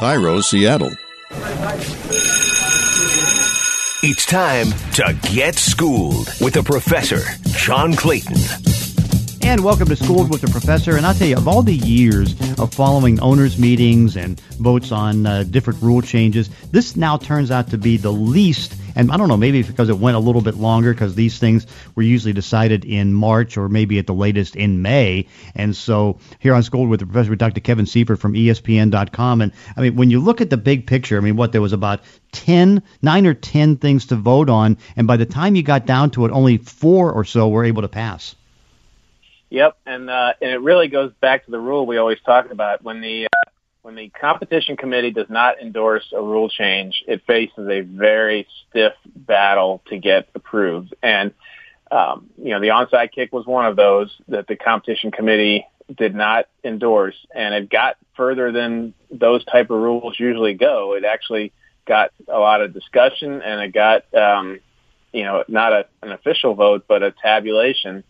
KIRO, Seattle. It's time to get schooled with the professor, John Clayton. And welcome to Schooled with the Professor. And I'll tell you, of all the years of following owners' meetings and votes on uh, different rule changes, this now turns out to be the least. And I don't know, maybe because it went a little bit longer, because these things were usually decided in March or maybe at the latest in May. And so here on Schooled with the Professor, talked to Kevin Seifert from ESPN.com. And I mean, when you look at the big picture, I mean, what there was about 10, nine or 10 things to vote on. And by the time you got down to it, only four or so were able to pass. Yep, and uh, and it really goes back to the rule we always talk about when the uh, when the competition committee does not endorse a rule change, it faces a very stiff battle to get approved. And um, you know, the onside kick was one of those that the competition committee did not endorse, and it got further than those type of rules usually go. It actually got a lot of discussion, and it got um, you know not a, an official vote, but a tabulation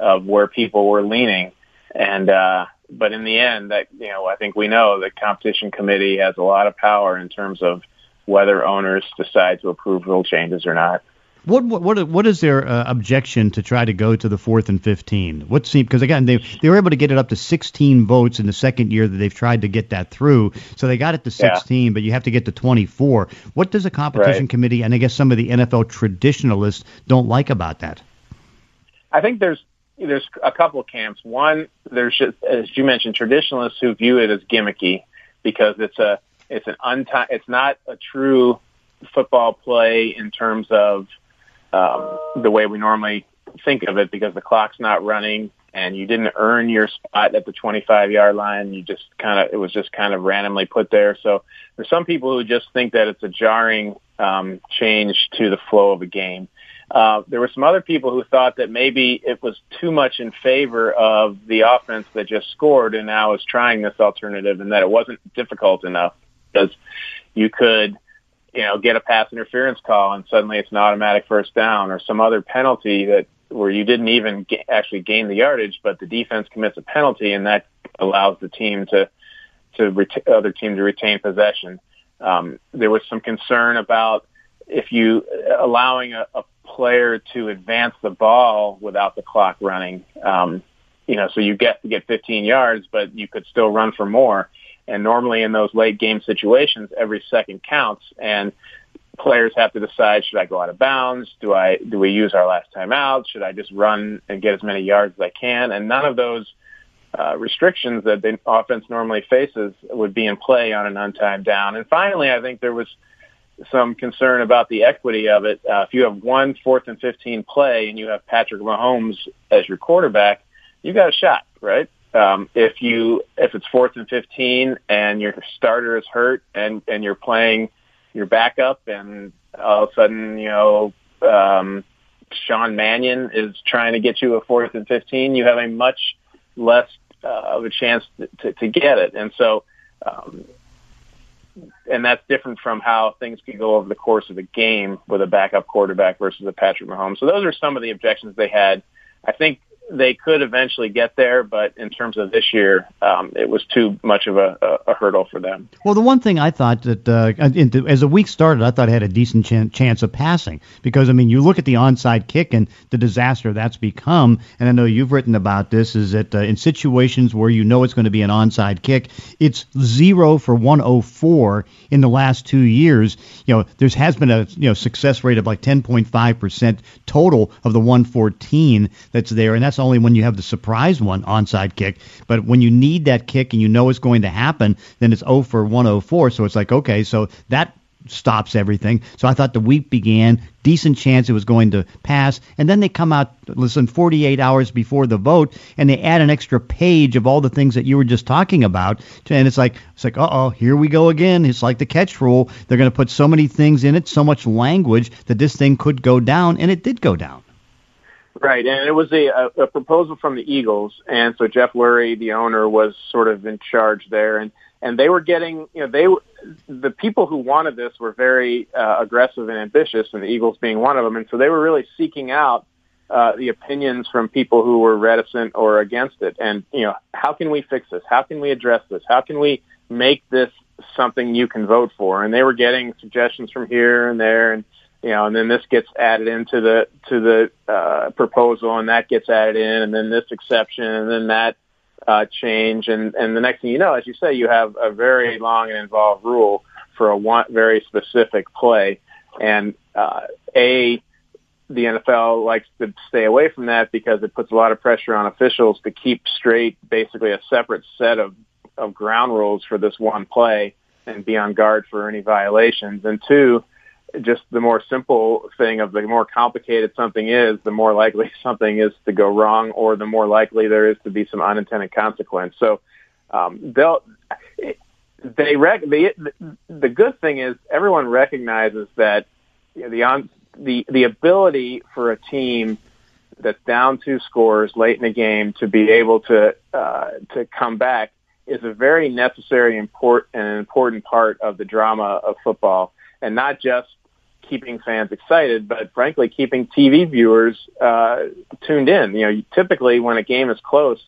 of where people were leaning. And, uh, but in the end, that, you know, I think we know the competition committee has a lot of power in terms of whether owners decide to approve rule changes or not. What what what is their uh, objection to try to go to the fourth and fifteen? What seems because again they they were able to get it up to sixteen votes in the second year that they've tried to get that through. So they got it to sixteen, yeah. but you have to get to twenty four. What does a competition right. committee and I guess some of the NFL traditionalists don't like about that? I think there's there's a couple camps. One, there's just, as you mentioned, traditionalists who view it as gimmicky because it's a it's an unti- it's not a true football play in terms of um, the way we normally think of it because the clock's not running and you didn't earn your spot at the 25 yard line. You just kind of, it was just kind of randomly put there. So there's some people who just think that it's a jarring um, change to the flow of a game. Uh, there were some other people who thought that maybe it was too much in favor of the offense that just scored and now is trying this alternative and that it wasn't difficult enough because you could, you know, get a pass interference call and suddenly it's an automatic first down or some other penalty that where you didn't even get, actually gain the yardage, but the defense commits a penalty and that allows the team to, to ret- other team to retain possession. Um, there was some concern about if you allowing a, a player to advance the ball without the clock running. Um, you know, so you get to get 15 yards, but you could still run for more. And normally in those late game situations, every second counts and players have to decide, should I go out of bounds? Do I, do we use our last time out? Should I just run and get as many yards as I can? And none of those uh, restrictions that the offense normally faces would be in play on an untimed down. And finally, I think there was some concern about the equity of it. Uh, if you have one fourth and 15 play and you have Patrick Mahomes as your quarterback, you got a shot, right? Um, if you, if it's fourth and 15 and your starter is hurt and, and you're playing your backup and all of a sudden, you know, um, Sean Mannion is trying to get you a fourth and 15, you have a much less uh, of a chance to, to, to get it. And so, um, and that's different from how things could go over the course of a game with a backup quarterback versus a Patrick Mahomes. So those are some of the objections they had. I think they could eventually get there, but in terms of this year, um, it was too much of a, a, a, hurdle for them. Well, the one thing I thought that uh, as the week started, I thought it had a decent ch- chance of passing because I mean, you look at the onside kick and the disaster that's become, and I know you've written about this, is that uh, in situations where you know it's going to be an onside kick, it's zero for 104 in the last two years. You know, there has been a you know success rate of like 10.5 percent total of the 114 that's there, and that's that's only when you have the surprise one onside kick. But when you need that kick and you know it's going to happen, then it's 0 for 104. So it's like, okay, so that stops everything. So I thought the week began, decent chance it was going to pass, and then they come out, listen, 48 hours before the vote, and they add an extra page of all the things that you were just talking about, and it's like, it's like, uh oh, here we go again. It's like the catch rule. They're going to put so many things in it, so much language that this thing could go down, and it did go down. Right, and it was a, a proposal from the Eagles, and so Jeff Lurie, the owner, was sort of in charge there, and and they were getting, you know, they were, the people who wanted this were very uh, aggressive and ambitious, and the Eagles being one of them, and so they were really seeking out uh, the opinions from people who were reticent or against it, and you know, how can we fix this? How can we address this? How can we make this something you can vote for. And they were getting suggestions from here and there, and you know, and then this gets added into the to the uh, proposal, and that gets added in, and then this exception, and then that uh, change, and and the next thing you know, as you say, you have a very long and involved rule for a one, very specific play, and uh, a the NFL likes to stay away from that because it puts a lot of pressure on officials to keep straight basically a separate set of, of ground rules for this one play and be on guard for any violations. And two, just the more simple thing of the more complicated something is, the more likely something is to go wrong or the more likely there is to be some unintended consequence. So um, they'll, they rec- the, the good thing is everyone recognizes that you know, the on, the the ability for a team that's down two scores late in the game to be able to uh, to come back is a very necessary import and important part of the drama of football, and not just keeping fans excited, but frankly keeping TV viewers uh, tuned in. You know, typically when a game is close,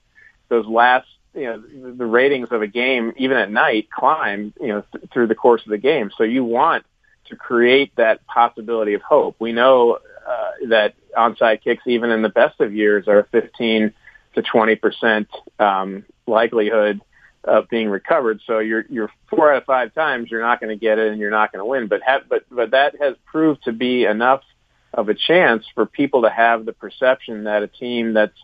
those last you know the ratings of a game even at night climb you know th- through the course of the game. So you want to create that possibility of hope. We know uh, that onside kicks, even in the best of years, are 15 to 20 percent um, likelihood of being recovered. So you're you're four out of five times you're not going to get it and you're not going to win. But but but that has proved to be enough of a chance for people to have the perception that a team that's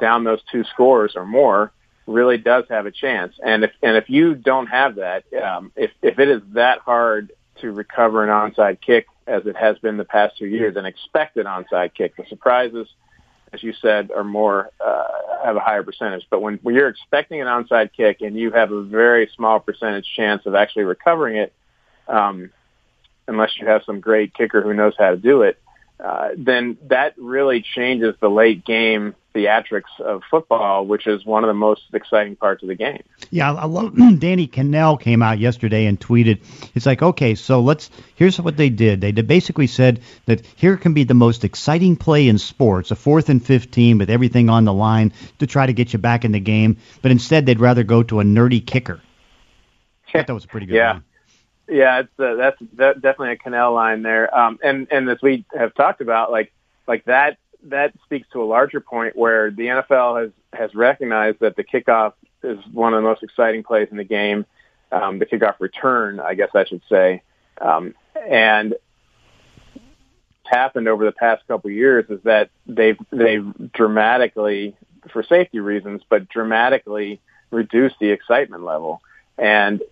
down those two scores or more really does have a chance. And if and if you don't have that, um, if if it is that hard to recover an onside kick as it has been the past two years, and expect an onside kick. The surprises, as you said, are more uh, have a higher percentage. But when, when you're expecting an onside kick and you have a very small percentage chance of actually recovering it, um, unless you have some great kicker who knows how to do it, uh, then that really changes the late game theatrics of football, which is one of the most exciting parts of the game. Yeah, I love Danny Kanell came out yesterday and tweeted, it's like, okay, so let's here's what they did. They basically said that here can be the most exciting play in sports, a fourth and 15 with everything on the line to try to get you back in the game, but instead they'd rather go to a nerdy kicker. I thought that was a pretty good yeah. Line. Yeah, it's uh, that's that, definitely a Kanell line there. Um, and and as we have talked about, like like that that speaks to a larger point where the NFL has has recognized that the kickoff is one of the most exciting plays in the game, um, the kickoff return, I guess I should say, um, and happened over the past couple of years is that they've they've dramatically, for safety reasons, but dramatically reduced the excitement level, and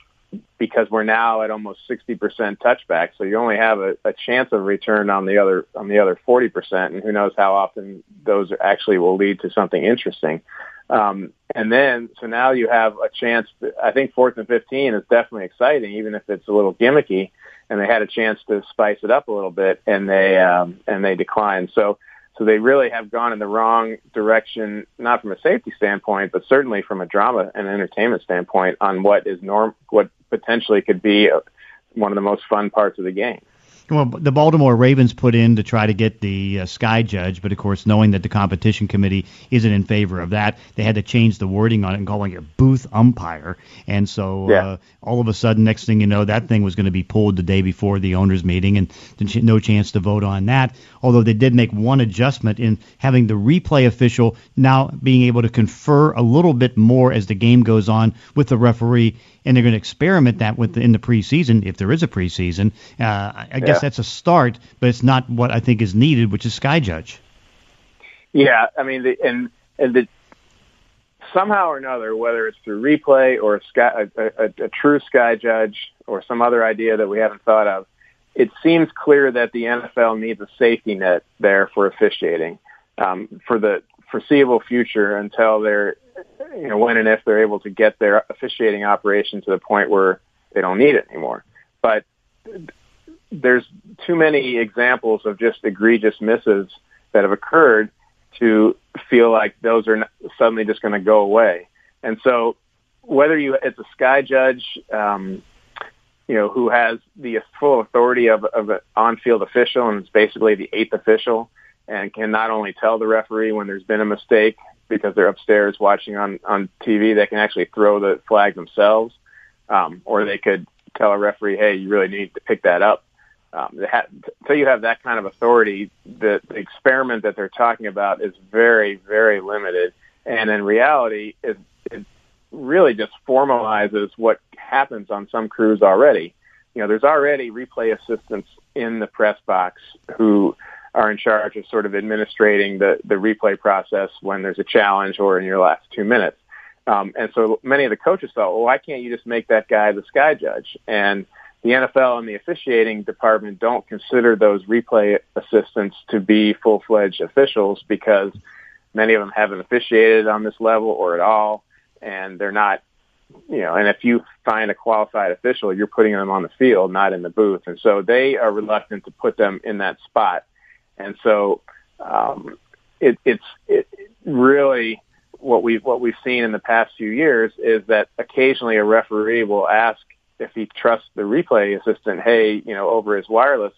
because we're now at almost 60% touchback. So you only have a, a chance of return on the other, on the other 40%. And who knows how often those actually will lead to something interesting. Um, and then, so now you have a chance. To, I think fourth and 15 is definitely exciting, even if it's a little gimmicky. And they had a chance to spice it up a little bit and they, um, and they declined. So, so they really have gone in the wrong direction, not from a safety standpoint, but certainly from a drama and entertainment standpoint on what is norm, what potentially could be a, one of the most fun parts of the game. Well, the Baltimore Ravens put in to try to get the uh, sky judge, but of course, knowing that the competition committee isn't in favor of that, they had to change the wording on it and calling it booth umpire. And so, yeah. uh, all of a sudden, next thing you know, that thing was going to be pulled the day before the owners' meeting, and no chance to vote on that. Although they did make one adjustment in having the replay official now being able to confer a little bit more as the game goes on with the referee and they're going to experiment that with the, in the preseason if there is a preseason. Uh, I yeah. guess that's a start, but it's not what I think is needed, which is Sky Judge. Yeah, I mean, the, and and the somehow or another, whether it's through replay or a, sky, a, a, a true Sky Judge or some other idea that we haven't thought of, it seems clear that the NFL needs a safety net there for officiating um, for the foreseeable future until they're you know, when and if they're able to get their officiating operation to the point where they don't need it anymore. But there's too many examples of just egregious misses that have occurred to feel like those are suddenly just going to go away. And so whether you, it's a sky judge, um, you know, who has the full authority of, of an on-field official and is basically the eighth official and can not only tell the referee when there's been a mistake, because they're upstairs watching on on TV, they can actually throw the flag themselves, um, or they could tell a referee, hey, you really need to pick that up. Um, ha- until you have that kind of authority, the, the experiment that they're talking about is very, very limited. And in reality, it, it really just formalizes what happens on some crews already. You know, there's already replay assistants in the press box who are in charge of sort of administrating the, the replay process when there's a challenge or in your last two minutes. Um, and so many of the coaches thought, well, why can't you just make that guy the sky judge? And the NFL and the officiating department don't consider those replay assistants to be full-fledged officials because many of them haven't officiated on this level or at all, and they're not, you know, and if you find a qualified official, you're putting them on the field, not in the booth. And so they are reluctant to put them in that spot. And so um, it, it's it really what we've what we've seen in the past few years is that occasionally a referee will ask if he trusts the replay assistant, hey, you know, over his wireless,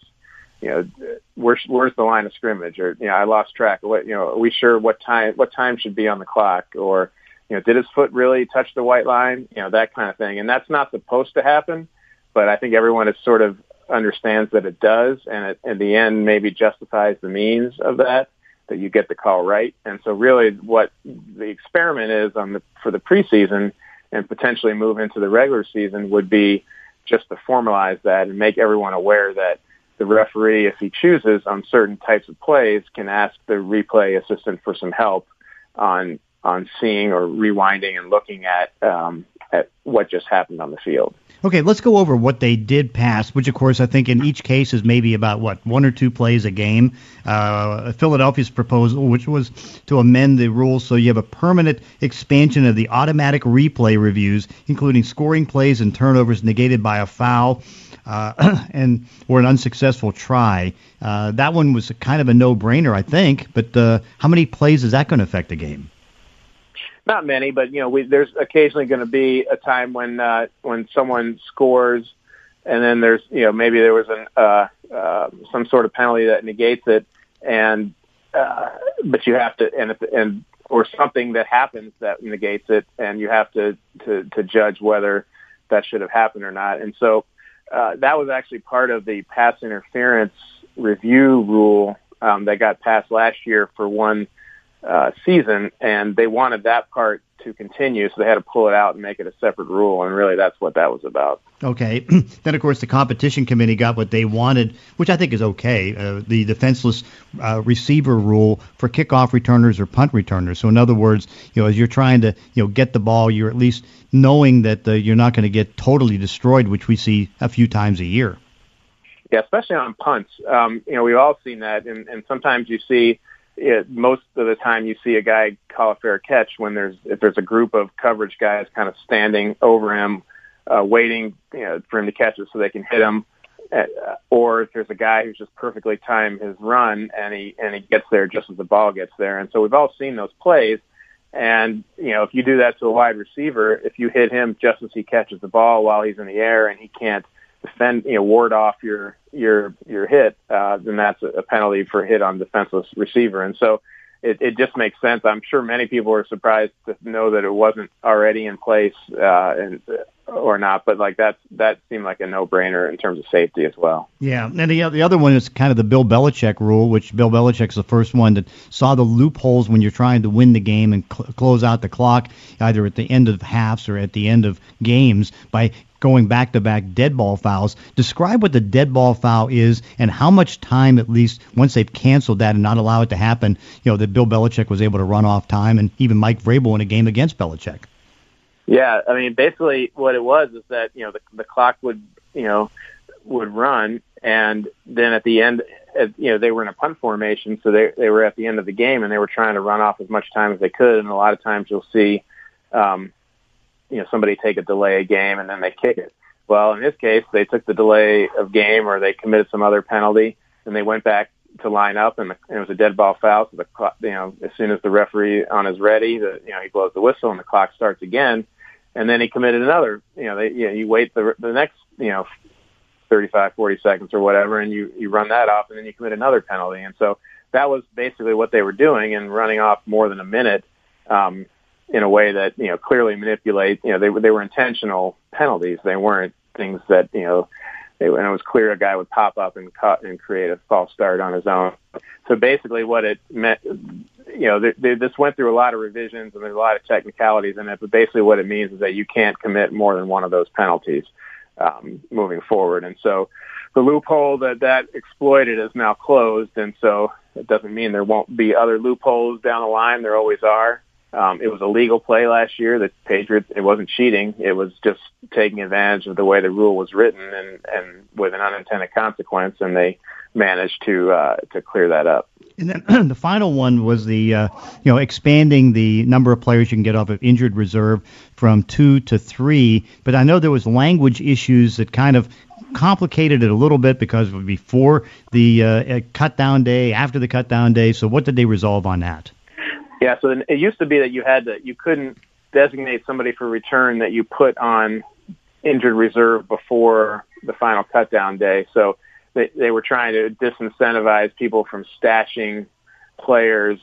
you know, where's where's the line of scrimmage, or you know, I lost track. What you know, are we sure what time what time should be on the clock, or you know, did his foot really touch the white line? You know, that kind of thing. And that's not supposed to happen, but I think everyone is sort of understands that it does, and it, in the end, maybe justifies the means of that that you get the call right. And so, really, what the experiment is on the for the preseason and potentially move into the regular season would be just to formalize that and make everyone aware that the referee, if he chooses on certain types of plays, can ask the replay assistant for some help on on seeing or rewinding and looking at um, at what just happened on the field. Okay, let's go over what they did pass, which of course I think in each case is maybe about what one or two plays a game. Uh, Philadelphia's proposal, which was to amend the rules so you have a permanent expansion of the automatic replay reviews, including scoring plays and turnovers negated by a foul. Uh, and or an unsuccessful try. Uh, that one was kind of a no-brainer, I think. But uh, how many plays is that going to affect the game? Not many, but you know, we, there's occasionally going to be a time when uh, when someone scores, and then there's you know maybe there was an uh, uh, some sort of penalty that negates it, and uh, but you have to and if, and or something that happens that negates it, and you have to to, to judge whether that should have happened or not, and so uh, that was actually part of the pass interference review rule um, that got passed last year for one uh, season, and they wanted that part to continue, so they had to pull it out and make it a separate rule, and really that's what that was about. Okay. then, of course, the competition committee got what they wanted, which I think is okay. Uh, the defenseless uh, receiver rule for kickoff returners or punt returners. So, in other words, you know, as you're trying to you know get the ball, you're at least knowing that uh, you're not going to get totally destroyed, which we see a few times a year. Yeah, especially on punts. Um, you know, we've all seen that, and, and sometimes you see it, most of the time you see a guy call a fair catch when there's if there's a group of coverage guys kind of standing over him, uh, waiting you know, for him to catch it so they can hit him, uh, or if there's a guy who's just perfectly timed his run and he and he gets there just as the ball gets there. And so we've all seen those plays. And you know, if you do that to a wide receiver, if you hit him just as he catches the ball while he's in the air and he can't defend, you know, ward off your your your hit, uh, then that's a penalty for hit on defenseless receiver. And so it, it just makes sense. I'm sure many people are surprised to know that it wasn't already in place, uh, and or not, but like that that seemed like a no-brainer in terms of safety as well. Yeah, and the the other one is kind of the Bill Belichick rule, which Bill Belichick's the first one that saw the loopholes when you're trying to win the game and cl- close out the clock, either at the end of halves or at the end of games by going back to back dead ball fouls. Describe what the dead ball foul is and how much time, at least once they've canceled that and not allow it to happen, you know, that Bill Belichick was able to run off time and even Mike Vrabel in a game against Belichick. Yeah, I mean, basically what it was is that you know the, the clock would you know would run, and then at the end, you know, they were in a punt formation, so they they were at the end of the game, and they were trying to run off as much time as they could. And a lot of times you'll see, um, you know, somebody take a delay a game and then they kick it. Well, in this case, they took the delay of game, or they committed some other penalty, and they went back to line up, and, the, and it was a dead ball foul. So the clock, you know, as soon as the referee on is ready, the, you know, he blows the whistle, and the clock starts again and then he committed another. You know, they, you know, you wait the the next, you know, 35, 40 seconds or whatever, and you you run that off, and then you commit another penalty. And so that was basically what they were doing, and running off more than a minute um, in a way that you know clearly manipulate. You know, they were they were intentional penalties. They weren't things that you know. It, when it was clear a guy would pop up and cut and create a false start on his own. So basically, what it meant, you know, this went through a lot of revisions and there's a lot of technicalities in it. But basically, what it means is that you can't commit more than one of those penalties um, moving forward. And so, the loophole that that exploited is now closed, and so it doesn't mean there won't be other loopholes down the line. There always are. Um, it was a legal play last year. The Patriots, it wasn't cheating. It was just taking advantage of the way the rule was written and, and with an unintended consequence, and they managed to uh, to clear that up. And then the final one was the uh, you know expanding the number of players you can get off of injured reserve from two to three. But I know there was language issues that kind of complicated it a little bit because it was before the uh, cut down day, after the cut down day. So what did they resolve on that? Yeah, so it used to be that you had to, you couldn't designate somebody for return that you put on injured reserve before the final cut down day. So they, they were trying to disincentivize people from stashing players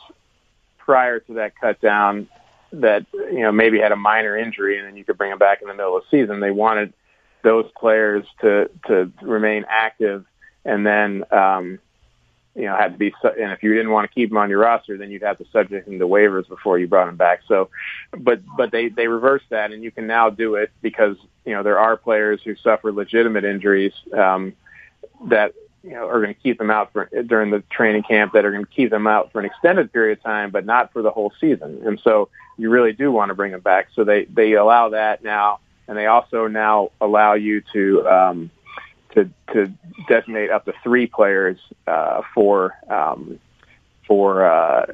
prior to that cut down that, you know, maybe had a minor injury and then you could bring them back in the middle of the season. They wanted those players to, to remain active and then, um, you know, had to be, and if you didn't want to keep him on your roster, then you'd have to subject him to waivers before you brought him back. So, but, but they, they reversed that and you can now do it because, you know, there are players who suffer legitimate injuries, um, that, you know, are going to keep them out for, during the training camp that are going to keep them out for an extended period of time, but not for the whole season. And so you really do want to bring them back. So they, they allow that now. And they also now allow you to, um, to to designate up to three players uh, for um, for uh,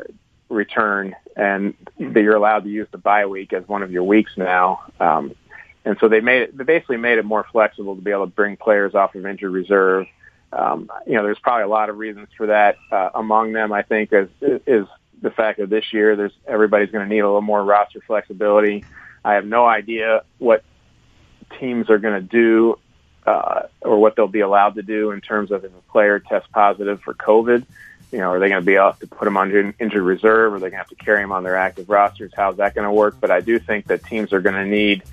return, and that you're allowed to use the bye week as one of your weeks now. Um, and so they made it. They basically made it more flexible to be able to bring players off of injured reserve. Um, you know, there's probably a lot of reasons for that. Uh, among them, I think, is is the fact that this year there's everybody's going to need a little more roster flexibility. I have no idea what teams are going to do what they'll be allowed to do in terms of if a player tests positive for COVID. You know, are they going to be able to put them on injured reserve? Are they going to have to carry them on their active rosters? How's that going to work? But I do think that teams are going to need,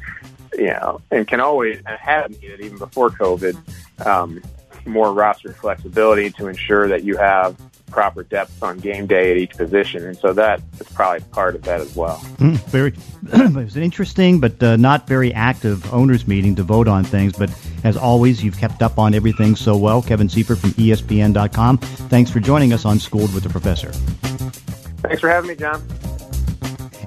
you know, and can always and have needed even before COVID, um, more roster flexibility to ensure that you have proper depth on game day at each position, and so that is probably part of that as well. Mm, very, it was an interesting but uh, not very active owners meeting to vote on things. But as always, you've kept up on everything so well. Kevin Seifert from ESPN.com. Thanks for joining us on Schooled with the Professor. Thanks for having me, John.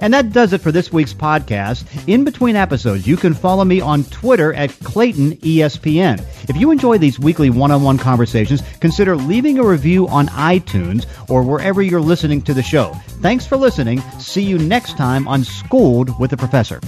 And that does it for this week's podcast. In between episodes, you can follow me on Twitter at Clayton ESPN. If you enjoy these weekly one-on-one conversations, consider leaving a review on iTunes or wherever you're listening to the show. Thanks for listening. See you next time on Schooled with the Professor.